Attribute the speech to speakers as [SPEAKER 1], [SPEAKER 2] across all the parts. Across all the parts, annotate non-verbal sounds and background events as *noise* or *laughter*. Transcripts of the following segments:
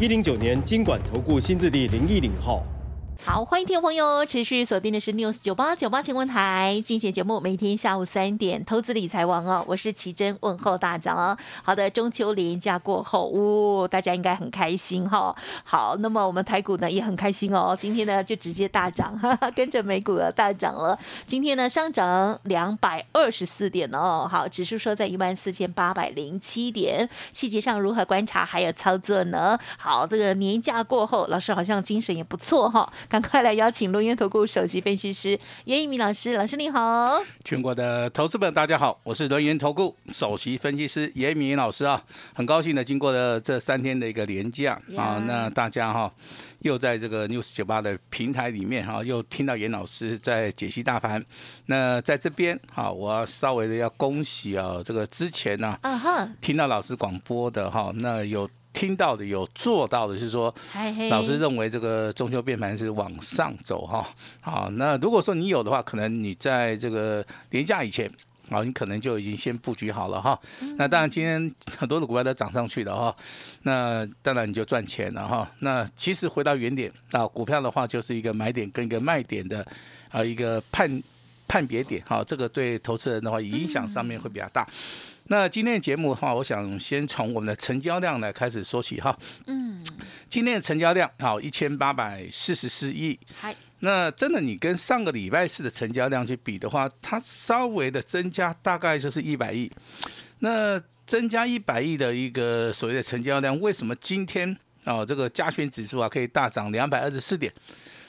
[SPEAKER 1] 一零九年经管投顾新字第零一零号。
[SPEAKER 2] 好，欢迎听众朋友持续锁定的是 News 九八九八新闻台，进行节目，每天下午三点，投资理财王哦，我是奇珍，问候大家哦。好的，中秋连假过后，哦，大家应该很开心哈。好，那么我们台股呢也很开心哦，今天呢就直接大涨，哈哈，跟着美股的大涨了。今天呢上涨两百二十四点哦，好，指数说在一万四千八百零七点。细节上如何观察还有操作呢？好，这个年假过后，老师好像精神也不错哈。赶快来邀请龙岩投顾首席分析师严一鸣老师，老师你好！
[SPEAKER 3] 全国的投资们大家好，我是龙岩投顾首席分析师严一鸣老师啊，很高兴的经过了这三天的一个连假啊，那大家哈又在这个 news 九八的平台里面哈，又听到严老师在解析大盘。那在这边哈，我要稍微的要恭喜啊，这个之前呢，听到老师广播的哈，那有。听到的有做到的是说，老师认为这个中秋变盘是往上走哈。好，那如果说你有的话，可能你在这个年假以前，啊，你可能就已经先布局好了哈。那当然今天很多的股票都涨上去了哈。那当然你就赚钱了哈。那其实回到原点啊，股票的话就是一个买点跟一个卖点的啊一个判判别点哈。这个对投资人的话影响上面会比较大。那今天的节目的话，我想先从我们的成交量来开始说起哈。嗯，今天的成交量好一千八百四十四亿。嗨，那真的你跟上个礼拜四的成交量去比的话，它稍微的增加大概就是一百亿。那增加一百亿的一个所谓的成交量，为什么今天啊这个加权指数啊可以大涨两百二十四点？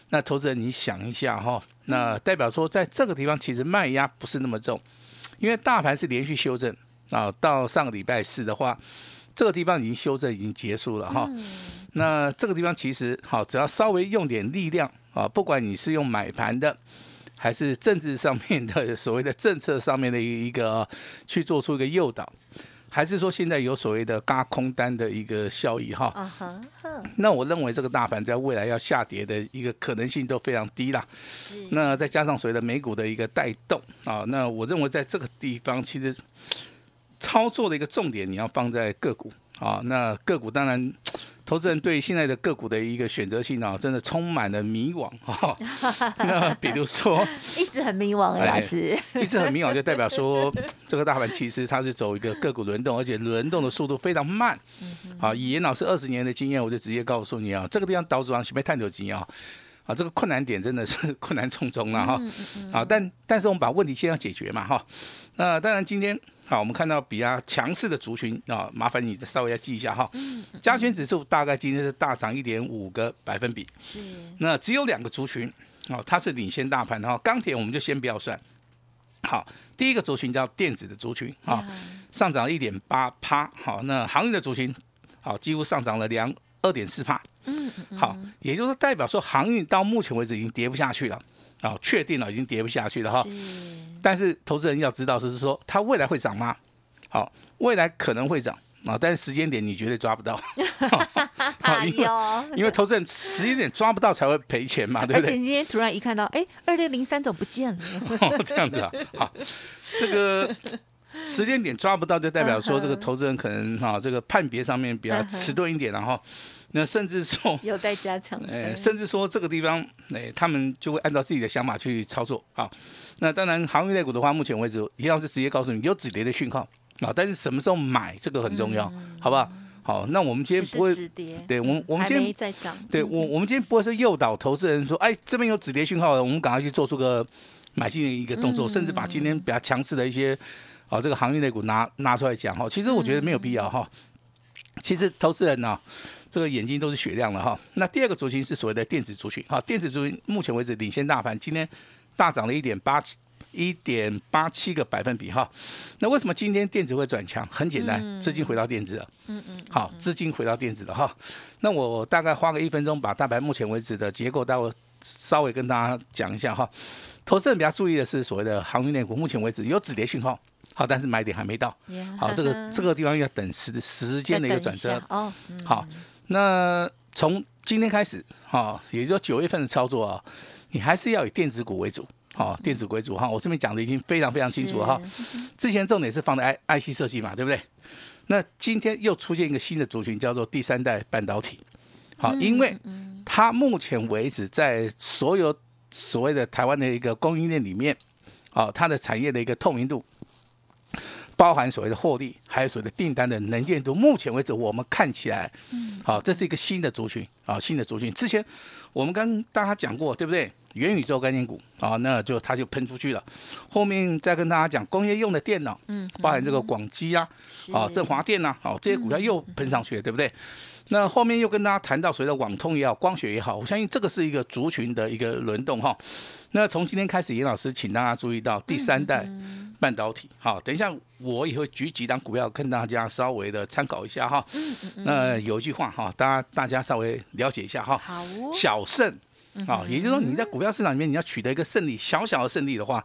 [SPEAKER 3] 那投资人你想一下哈，那代表说在这个地方其实卖压不是那么重，因为大盘是连续修正。啊，到上个礼拜四的话，这个地方已经修正已经结束了哈。那这个地方其实好，只要稍微用点力量啊，不管你是用买盘的，还是政治上面的所谓的政策上面的一一个去做出一个诱导，还是说现在有所谓的嘎空单的一个效益哈。那我认为这个大盘在未来要下跌的一个可能性都非常低啦。是。那再加上所谓的美股的一个带动啊，那我认为在这个地方其实。操作的一个重点，你要放在个股啊。那个股当然，*tsk* 投资人对现在的个股的一个选择性啊，真的充满了迷惘哈。*laughs* 那比如说，*laughs*
[SPEAKER 2] 一直很迷惘哎，老师，*laughs*
[SPEAKER 3] 一直很迷惘，就代表说这个大盘其实它是走一个个股轮动，而且轮动的速度非常慢。好，以严老师二十年的经验，我就直接告诉你啊，这个地方导主行是被探头机啊。啊，这个困难点真的是 *laughs* 困难重重了哈。啊，但但是我们把问题先要解决嘛哈。那当然今天。好，我们看到比较强势的族群啊，麻烦你稍微要记一下哈。嗯。加权指数大概今天是大涨一点五个百分比。是。那只有两个族群哦，它是领先大盘哈。钢铁我们就先不要算。好，第一个族群叫电子的族群啊，上涨一点八趴。好，那行业的族群好，几乎上涨了两二点四帕。嗯嗯。好，也就是代表说航运到目前为止已经跌不下去了。啊，确定了已经跌不下去了哈。但是投资人要知道，就是说它未来会涨吗？好，未来可能会涨啊，但是时间点你绝对抓不到。*laughs*
[SPEAKER 2] 好，因为
[SPEAKER 3] 因为投资人时间点抓不到才会赔钱嘛，*laughs* 对不
[SPEAKER 2] 对？而且今天突然一看到，哎，二六零三怎么不见了？*laughs*
[SPEAKER 3] 这样子啊，好，这个时间点抓不到，就代表说这个投资人可能哈，这个判别上面比较迟钝一点，然后。*laughs* 那甚至说
[SPEAKER 2] 有待加强，哎，
[SPEAKER 3] 甚至说这个地方，哎，他们就会按照自己的想法去操作啊。那当然，行业类股的话，目前为止一样是直接告诉你有止跌的讯号啊。但是什么时候买，这个很重要，好不好？好，那我们今天不会，对，我们我们今天
[SPEAKER 2] 在涨，
[SPEAKER 3] 对我我们今天不会是诱导投资人说，哎，这边有止跌讯号了，我们赶快去做出个买进的一个动作，甚至把今天比较强势的一些啊这个航运类股拿拿出来讲哈。其实我觉得没有必要哈。其实投资人呢。这个眼睛都是雪亮的哈。那第二个族群是所谓的电子族群，哈，电子族群目前为止领先大盘，今天大涨了一点八七一点八七个百分比哈。那为什么今天电子会转强？很简单，资金回到电子了。嗯嗯。好，资金回到电子了哈。那我大概花个一分钟，把大盘目前为止的结构，待会稍微跟大家讲一下哈。投资人比较注意的是所谓的航运类股，目前为止有止跌讯号，好，但是买点还没到。好，这个这个地方要等时时间的一个转折。哦。好，那从今天开始，哈，也就九月份的操作啊，你还是要以电子股为主。好，电子为主哈，我这边讲的已经非常非常清楚了哈。*laughs* 之前重点是放在 I I C 设计嘛，对不对？那今天又出现一个新的族群，叫做第三代半导体。好，因为它目前为止在所有所谓的台湾的一个供应链里面，啊，它的产业的一个透明度。包含所谓的获利，还有所谓的订单的能见度，目前为止我们看起来，嗯，好，这是一个新的族群啊，新的族群。之前我们跟大家讲过，对不对？元宇宙概念股啊，那就它就喷出去了。后面再跟大家讲工业用的电脑，嗯，包含这个广基啊，啊，振华电呐，好，这些股票又喷上去了，对不对？那后面又跟大家谈到，所谓的网通也好，光学也好，我相信这个是一个族群的一个轮动哈。那从今天开始，严老师请大家注意到第三代半导体。好，等一下我也会举几档股票跟大家稍微的参考一下哈。那有一句话哈，大家大家稍微了解一下哈。好。小胜啊，也就是说你在股票市场里面你要取得一个胜利，小小的胜利的话，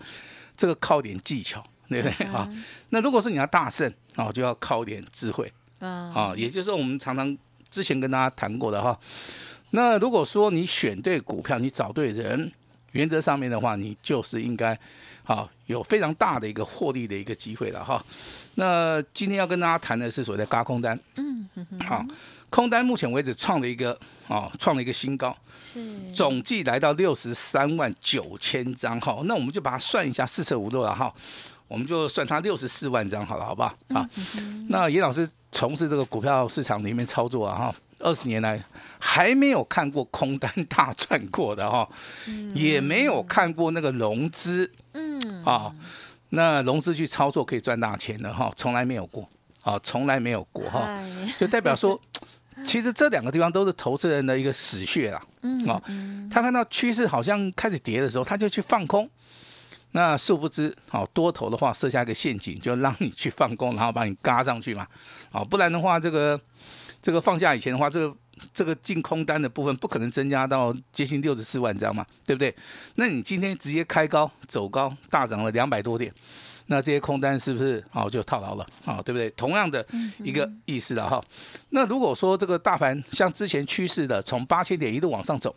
[SPEAKER 3] 这个靠点技巧，对不对啊？那如果说你要大胜啊，就要靠点智慧。啊。也就是说我们常常。之前跟大家谈过的哈，那如果说你选对股票，你找对人，原则上面的话，你就是应该好有非常大的一个获利的一个机会了哈。那今天要跟大家谈的是所谓的高空单，嗯，好，空单目前为止创了一个啊，创了一个新高，是总计来到六十三万九千张哈。那我们就把它算一下四舍五入了哈，我们就算它六十四万张好了，好不好？啊，那严老师。从事这个股票市场里面操作啊，哈，二十年来还没有看过空单大赚过的哈，也没有看过那个融资，嗯，啊，那融资去操作可以赚大钱的哈，从来没有过，啊，从来没有过哈，就代表说，*laughs* 其实这两个地方都是投资人的一个死穴啦，啊，他看到趋势好像开始跌的时候，他就去放空。那殊不知，好多头的话设下一个陷阱，就让你去放空，然后把你嘎上去嘛，啊，不然的话，这个这个放假以前的话，这个这个净空单的部分不可能增加到接近六十四万张嘛，对不对？那你今天直接开高走高，大涨了两百多点，那这些空单是不是好就套牢了？好，对不对？同样的一个意思了哈。那如果说这个大盘像之前趋势的，从八千点一路往上走。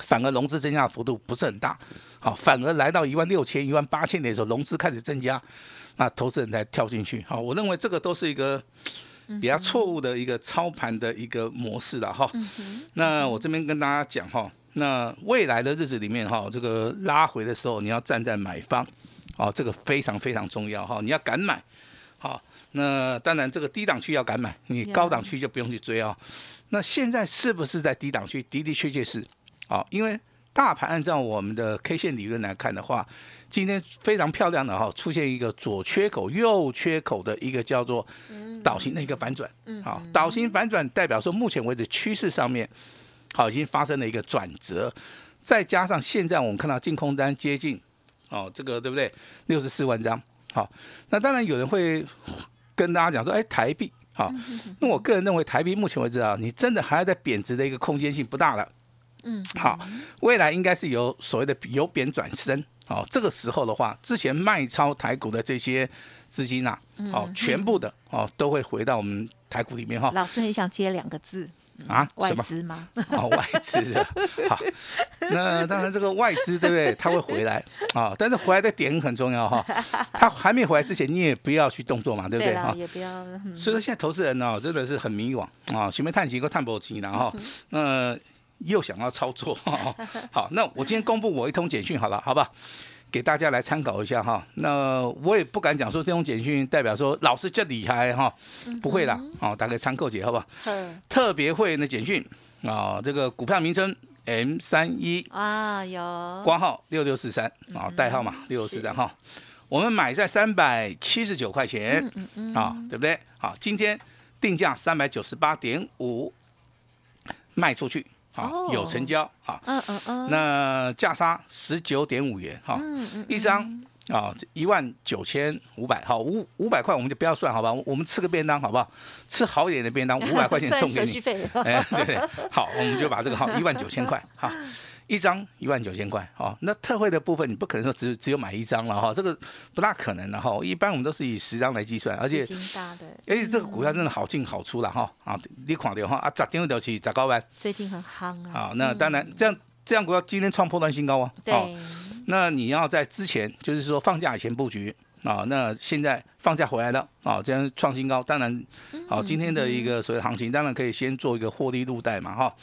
[SPEAKER 3] 反而融资增加的幅度不是很大，好，反而来到一万六千、一万八千点的时候，融资开始增加，那投资人才跳进去，好，我认为这个都是一个比较错误的一个操盘的一个模式了哈。那我这边跟大家讲哈，那未来的日子里面哈，这个拉回的时候，你要站在买方，哦，这个非常非常重要哈，你要敢买，好，那当然这个低档区要敢买，你高档区就不用去追啊。那现在是不是在低档区？的的确确是，好，因为大盘按照我们的 K 线理论来看的话，今天非常漂亮的哈，出现一个左缺口、右缺口的一个叫做倒型的一个反转，好，倒型反转代表说目前为止趋势上面好已经发生了一个转折，再加上现在我们看到净空单接近哦，这个对不对？六十四万张，好，那当然有人会跟大家讲说，哎，台币。好，*laughs* 那我个人认为台币目前为止啊，你真的还要在贬值的一个空间性不大了。嗯，好，未来应该是由所谓的由贬转升。哦，这个时候的话，之前卖超台股的这些资金呐，哦，全部的哦都会回到我们台股里面哈。
[SPEAKER 2] 老师很想接两个字。啊，外资吗？
[SPEAKER 3] 哦，外资 *laughs* 好。那当然，这个外资对不对？他会回来啊，但是回来的点很重要哈。他还没回来之前，你也不要去动作嘛，对不对？
[SPEAKER 2] 哈，也不要。
[SPEAKER 3] 所以说，现在投资人呢，真的是很迷惘啊，前面探几个探波机，然后 *laughs* 那又想要操作。*laughs* 好，那我今天公布我一通简讯好了，好吧？给大家来参考一下哈，那我也不敢讲说这种简讯代表说老师这厉害哈，不会啦，哦，大概参考解好不好？特别会员的简讯啊，这个股票名称 M 三一啊，有挂号六六四三啊，代号嘛六六四三哈，我们买在三百七十九块钱啊，对不对？好，今天定价三百九十八点五，卖出去。好，有成交，好，嗯嗯嗯，那价差十九点五元，哈，一张啊，一万九千五百，好五五百块我们就不要算，好吧？我们吃个便当好不好？吃好一点的便当，五百块钱 *laughs* 送给你。哎，对对，好，我们就把这个好一万九千块，好。一张一万九千块，哦，那特惠的部分你不可能说只只有买一张了哈，这个不大可能的哈。一般我们都是以十张来计算，而且而且这个股票真的好进好出了哈啊，你看到哈啊，十张就是十高万，
[SPEAKER 2] 最近很夯啊。
[SPEAKER 3] 好，那当然这样这样股票今天创破断新高啊。
[SPEAKER 2] 对。
[SPEAKER 3] 那你要在之前就是说放假以前布局啊，那现在放假回来了啊，这样创新高，当然好，今天的一个所谓行情当然可以先做一个获利入袋嘛哈。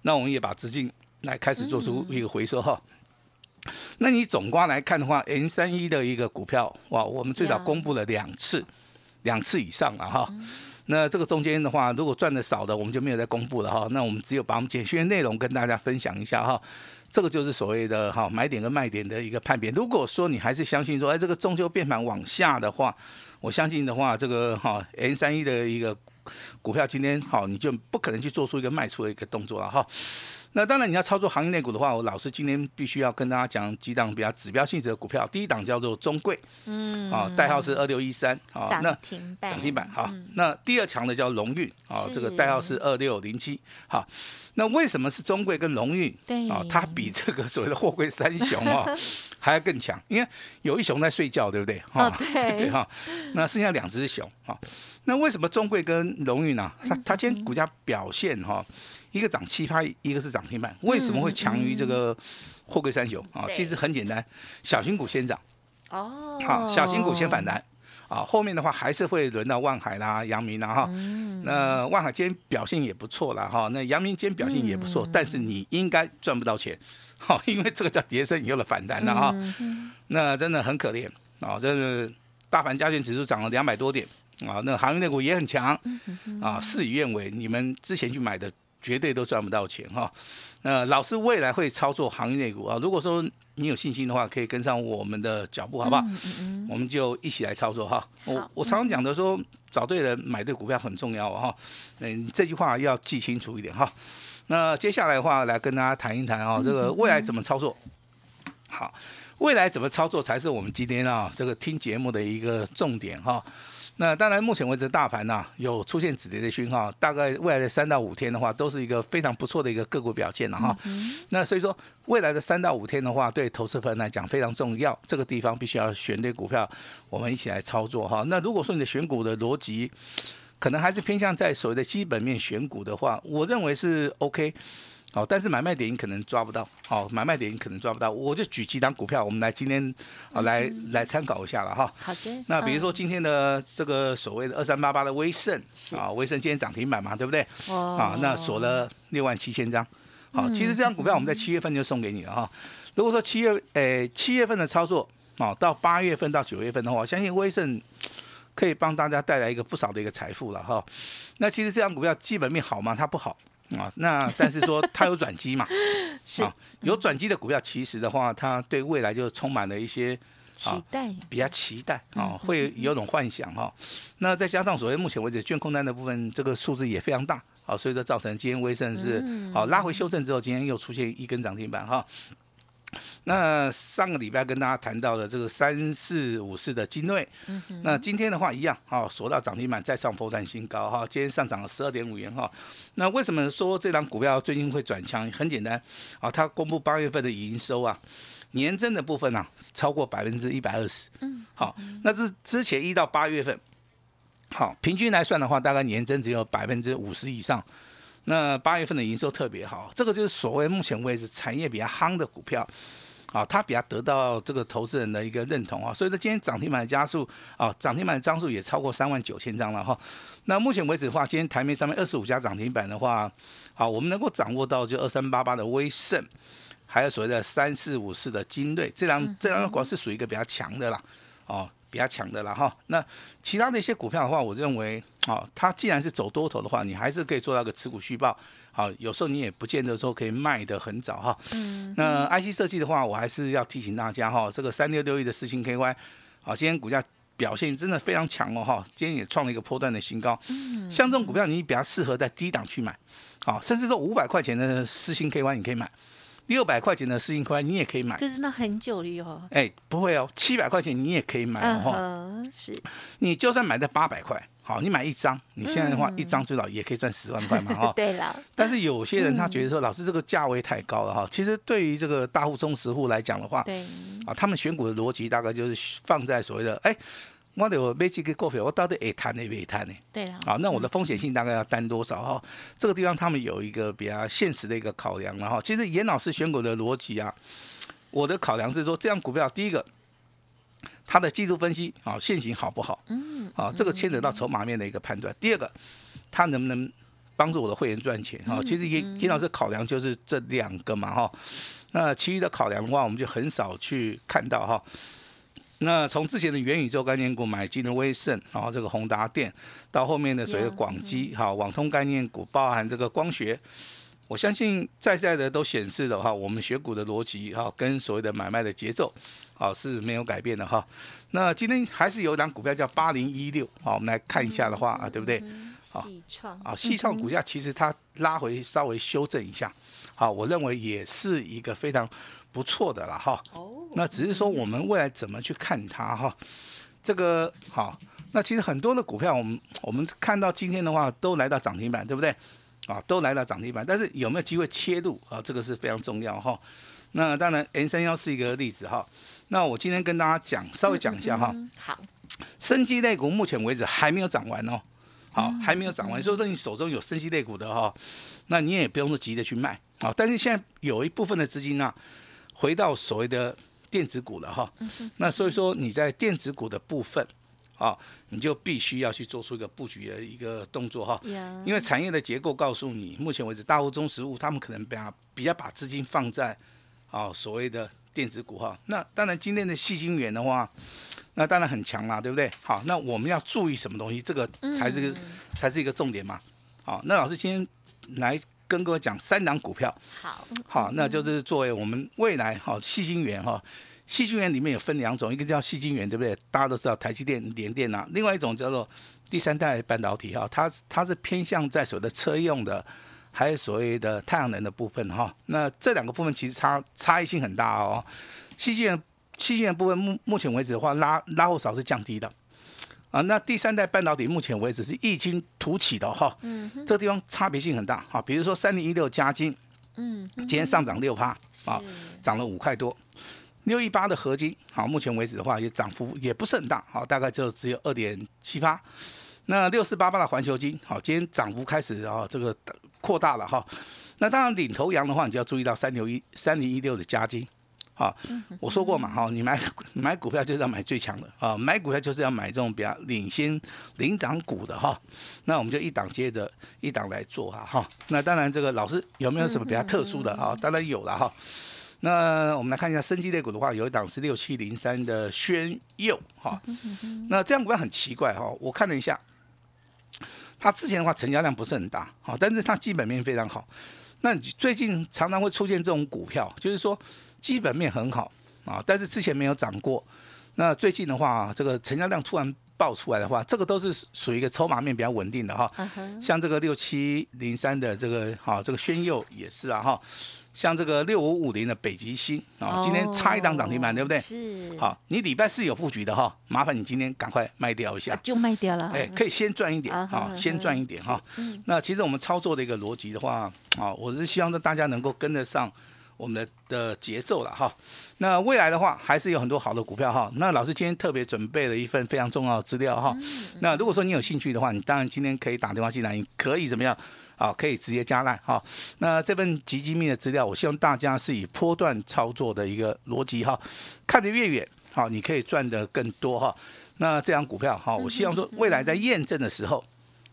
[SPEAKER 3] 那我们也把资金。来开始做出一个回收哈，那你总观来看的话，N 三一的一个股票哇，我们最早公布了两次，两次以上了哈。那这个中间的话，如果赚的少的，我们就没有再公布了哈。那我们只有把我们简讯的内容跟大家分享一下哈。这个就是所谓的哈买点跟卖点的一个判别。如果说你还是相信说，哎，这个中秋变盘往下的话，我相信的话，这个哈 N 三一的一个股票今天好，你就不可能去做出一个卖出的一个动作了哈。那当然，你要操作行业内股的话，我老师今天必须要跟大家讲几档比较指标性质的股票。第一档叫做中贵，嗯，啊，代号是二六一三，
[SPEAKER 2] 啊，那涨
[SPEAKER 3] 停板，好。那第二强的叫龙运，啊，这个代号是二六零七，好。那为什么是中贵跟龙运？
[SPEAKER 2] 对，啊，
[SPEAKER 3] 它比这个所谓的货柜三雄啊 *laughs* 还要更强，因为有一雄在睡觉，对不对？
[SPEAKER 2] 哈，对，*laughs*
[SPEAKER 3] 对哈。那剩下两只熊，哈。那为什么中贵跟龙运呢？它它今天股价表现哈？一个涨七趴，一个是涨停板，为什么会强于这个货柜三雄？啊？其实很简单，小型股先涨，哦，好，小型股先反弹，啊，后面的话还是会轮到万海啦、阳明啦哈。那万海今天表现也不错啦哈，那阳明今天表现也不错，但是你应该赚不到钱，*laughs* 好，因为这个叫跌升以后的反弹了哈。那真的很可怜。啊，这是大盘加权指数涨了两百多点。啊，那行业内股也很强。啊，事与愿违，你们之前去买的。绝对都赚不到钱哈，那老师未来会操作行业内股啊。如果说你有信心的话，可以跟上我们的脚步，好不好？嗯嗯嗯。我们就一起来操作哈。我我常常讲的说，找对人买对股票很重要哈。嗯，这句话要记清楚一点哈。那接下来的话，来跟大家谈一谈啊，这个未来怎么操作？好，未来怎么操作才是我们今天啊这个听节目的一个重点哈。那当然，目前为止大盘呐有出现止跌的讯号，大概未来的三到五天的话，都是一个非常不错的一个个股表现了哈。那所以说，未来的三到五天的话，对投资人来讲非常重要，这个地方必须要选对股票，我们一起来操作哈。那如果说你的选股的逻辑，可能还是偏向在所谓的基本面选股的话，我认为是 OK。好，但是买卖点可能抓不到，好，买卖点可能抓不到，我就举几档股票，我们来今天啊来来参考一下了哈。
[SPEAKER 2] 好的。
[SPEAKER 3] 那比如说今天的这个所谓的二三八八的威盛，啊，威盛今天涨停板嘛，对不对？哦。啊，那锁了六万七千张。好，其实这张股票我们在七月份就送给你了哈。如果说七月诶七月份的操作啊，到八月份到九月份的话，我相信威盛可以帮大家带来一个不少的一个财富了哈。那其实这张股票基本面好吗？它不好。啊，那但是说它有转机嘛？*laughs*
[SPEAKER 2] 啊，
[SPEAKER 3] 有转机的股票，其实的话，它对未来就充满了一些
[SPEAKER 2] 期待，
[SPEAKER 3] 比较期待啊，会有种幻想哈。那再加上所谓目前为止券空单的部分，这个数字也非常大，啊，所以说造成今天微盛是好拉回修正之后，今天又出现一根涨停板哈。那上个礼拜跟大家谈到的这个三四五四的精锐，那今天的话一样，哈，锁到涨停板再上波段新高，哈，今天上涨了十二点五元，哈。那为什么说这张股票最近会转强？很简单，啊，它公布八月份的营收啊，年增的部分呢超过百分之一百二十，嗯，好，那这之前一到八月份，好，平均来算的话，大概年增只有百分之五十以上。那八月份的营收特别好，这个就是所谓目前为止产业比较夯的股票，啊，它比较得到这个投资人的一个认同啊，所以说今天涨停板的加速啊，涨停板的张数也超过三万九千张了哈。那目前为止的话，今天台面上面二十五家涨停板的话，好，我们能够掌握到就二三八八的威盛，还有所谓的三四五四的金锐，这两这两个股是属于一个比较强的啦，哦。比较强的了哈，那其他的一些股票的话，我认为啊，它既然是走多头的话，你还是可以做到个持股续报。好，有时候你也不见得说可以卖得很早哈。嗯。那 IC 设计的话，我还是要提醒大家哈，这个三六六一的四星 KY，好，今天股价表现真的非常强哦哈，今天也创了一个波段的新高。嗯。像这种股票，你比较适合在低档去买，好，甚至说五百块钱的四星 KY 你可以买。六百块钱的四星块你也可以买。
[SPEAKER 2] 可是那很久了哟。
[SPEAKER 3] 哎，不会哦，七百块钱你也可以买哦。
[SPEAKER 2] 嗯，是。
[SPEAKER 3] 你就算买在八百块，好，你买一张，你现在的话一张最少也可以赚十万块嘛，哈。*laughs*
[SPEAKER 2] 对了。
[SPEAKER 3] 但是有些人他觉得说，老师这个价位太高了哈。其实对于这个大户、中实户来讲的话，
[SPEAKER 2] 对。
[SPEAKER 3] 啊，他们选股的逻辑大概就是放在所谓的哎。我得买几个股票，我到底会谈呢？会谈呢？
[SPEAKER 2] 对了，
[SPEAKER 3] 好，那我的风险性大概要担多少哈？这个地方他们有一个比较现实的一个考量了哈。其实严老师选股的逻辑啊，我的考量是说，这样股票第一个，它的技术分析啊，现行好不好？嗯，啊，这个牵扯到筹码面的一个判断。第二个，它能不能帮助我的会员赚钱？哈，其实严严老师考量就是这两个嘛哈。那其余的考量的话，我们就很少去看到哈。那从之前的元宇宙概念股买进的威盛，然后这个宏达电，到后面的所谓的广基，哈，网通概念股，包含这个光学，我相信在在的都显示的话，我们选股的逻辑哈，跟所谓的买卖的节奏，好是没有改变的哈。那今天还是有一档股票叫八零一六，好，我们来看一下的话啊，对不对？
[SPEAKER 2] 好，创
[SPEAKER 3] 啊，细创股价其实它拉回稍微修正一下，好，我认为也是一个非常。不错的了哈，那只是说我们未来怎么去看它哈，这个好，那其实很多的股票我们我们看到今天的话都来到涨停板，对不对？啊，都来到涨停板，但是有没有机会切入啊？这个是非常重要哈。那当然，N 三幺是一个例子哈。那我今天跟大家讲，稍微讲一下哈。
[SPEAKER 2] 好，
[SPEAKER 3] 生机类股目前为止还没有涨完哦，好，还没有涨完，所以说你手中有生机类股的哈，那你也不用说急着去卖啊。但是现在有一部分的资金呢。回到所谓的电子股了哈，那所以说你在电子股的部分啊，你就必须要去做出一个布局的一个动作哈，因为产业的结构告诉你，目前为止大户中实物他们可能比较比较把资金放在啊所谓的电子股哈，那当然今天的细晶圆的话，那当然很强啦，对不对？好，那我们要注意什么东西？这个才是个才是一个重点嘛。好，那老师今天来。跟各位讲三档股票，
[SPEAKER 2] 好，
[SPEAKER 3] 好，那就是作为我们未来哈，细晶圆哈，细晶圆里面有分两种，一个叫细晶圆，对不对？大家都知道台积电、联电呐，另外一种叫做第三代半导体哈，它它是偏向在所谓的车用的，还有所谓的太阳能的部分哈。那这两个部分其实差差异性很大哦。细晶圆细晶元部分目目前为止的话，拉拉后少是降低的。啊，那第三代半导体目前为止是异军突起的哈，嗯，这个地方差别性很大哈。比如说三零一六加金，嗯，今天上涨六趴，啊，涨了五块多。六一八的合金，好，目前为止的话也涨幅也不是很大，好，大概就只有二点七趴。那六四八八的环球金，好，今天涨幅开始啊，这个扩大了哈。那当然领头羊的话，你就要注意到三六一三零一六的加金。啊，我说过嘛，哈，你买 *laughs* 买股票就是要买最强的啊，买股票就是要买这种比较领先领涨股的哈。那我们就一档接着一档来做哈，哈。那当然这个老师有没有什么比较特殊的啊？当然有了哈。那我们来看一下生机类股的话，有一档是六七零三的宣佑哈。那这样股票很奇怪哈，我看了一下，它之前的话成交量不是很大，好，但是它基本面非常好。那最近常常会出现这种股票，就是说。基本面很好啊，但是之前没有涨过。那最近的话，这个成交量突然爆出来的话，这个都是属于一个筹码面比较稳定的哈。像这个六七零三的这个哈，这个宣佑也是啊哈。像这个六五五零的北极星啊，今天差一档涨停板，对不对？
[SPEAKER 2] 是。
[SPEAKER 3] 好，你礼拜四有布局的哈，麻烦你今天赶快卖掉一下。
[SPEAKER 2] 就卖掉了。
[SPEAKER 3] 哎，可以先赚一点啊，先赚一点哈。那其实我们操作的一个逻辑的话啊，我是希望大家能够跟得上。我们的的节奏了哈，那未来的话还是有很多好的股票哈。那老师今天特别准备了一份非常重要的资料哈。那如果说你有兴趣的话，你当然今天可以打电话进来，你可以怎么样啊？可以直接加赖哈。那这份极机密的资料，我希望大家是以波段操作的一个逻辑哈，看得越远好，你可以赚得更多哈。那这张股票哈，我希望说未来在验证的时候。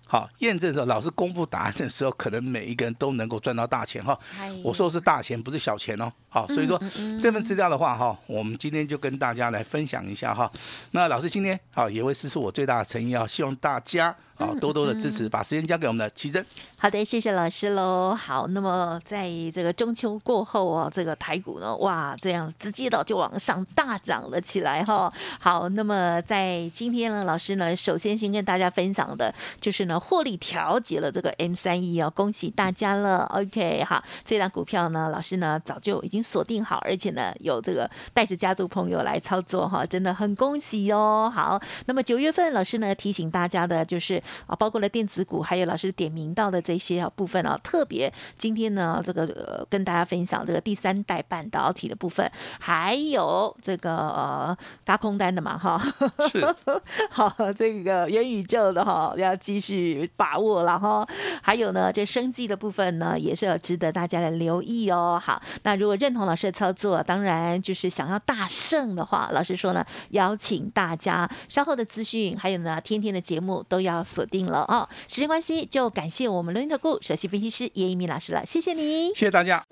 [SPEAKER 3] 好，验证的时候，老师公布答案的时候，可能每一个人都能够赚到大钱哈。我说的是大钱，不是小钱哦。好，所以说这份资料的话哈，我们今天就跟大家来分享一下哈。那老师今天好也会施出我最大的诚意啊，希望大家。好，多多的支持，把时间交给我们的奇珍。
[SPEAKER 2] 好的，谢谢老师喽。好，那么在这个中秋过后哦，这个台股呢，哇，这样直接的就往上大涨了起来哈。好，那么在今天呢，老师呢，首先先跟大家分享的就是呢，呢获利调节了这个 M 三一哦，恭喜大家了。OK，好，这档股票呢，老师呢早就已经锁定好，而且呢有这个带着家族朋友来操作哈，真的很恭喜哦。好，那么九月份老师呢提醒大家的就是啊，包括了电子股，还有老师点名到的这些啊部分啊，特别今天呢这个呃跟大家分享这个第三代半导体的部分，还有这个呃嘎空单的嘛哈，
[SPEAKER 3] 是 *laughs*
[SPEAKER 2] 好这个元宇宙的哈要继续把握了哈，还有呢这生计的部分呢也是要值得大家的留意哦。好，那如果认同老师的操作，当然就是想要大胜的话，老师说呢邀请大家稍后的资讯，还有呢天天的节目都要锁定了哦。时间关系，就感谢我们轮投顾首席分析师叶一鸣老师了，谢谢你。
[SPEAKER 3] 谢谢大家。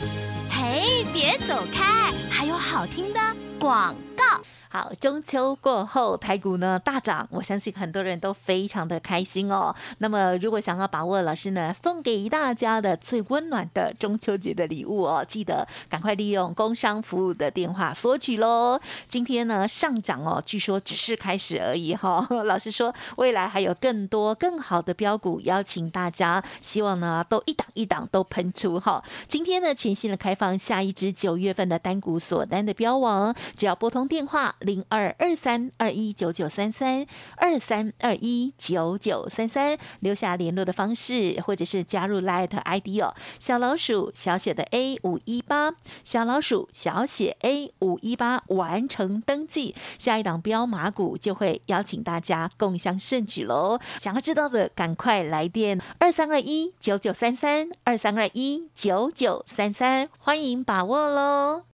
[SPEAKER 4] 嘿，别走开，还有好听的广告。
[SPEAKER 2] 好，中秋过后台股呢大涨，我相信很多人都非常的开心哦。那么如果想要把握老师呢送给大家的最温暖的中秋节的礼物哦，记得赶快利用工商服务的电话索取喽。今天呢上涨哦，据说只是开始而已哈、*laughs* 老师说未来还有更多更好的标股，邀请大家，希望呢都一档一档都喷出哈。今天呢全新的开放下一支九月份的单股锁单的标王，只要拨通电话。零二二三二一九九三三二三二一九九三三，留下联络的方式，或者是加入 Light ID 哦，小老鼠小写的 A 五一八，小老鼠小写 A 五一八，完成登记，下一档标马股就会邀请大家共襄盛举喽。想要知道的，赶快来电二三二一九九三三二三二一九九三三，欢迎把握喽。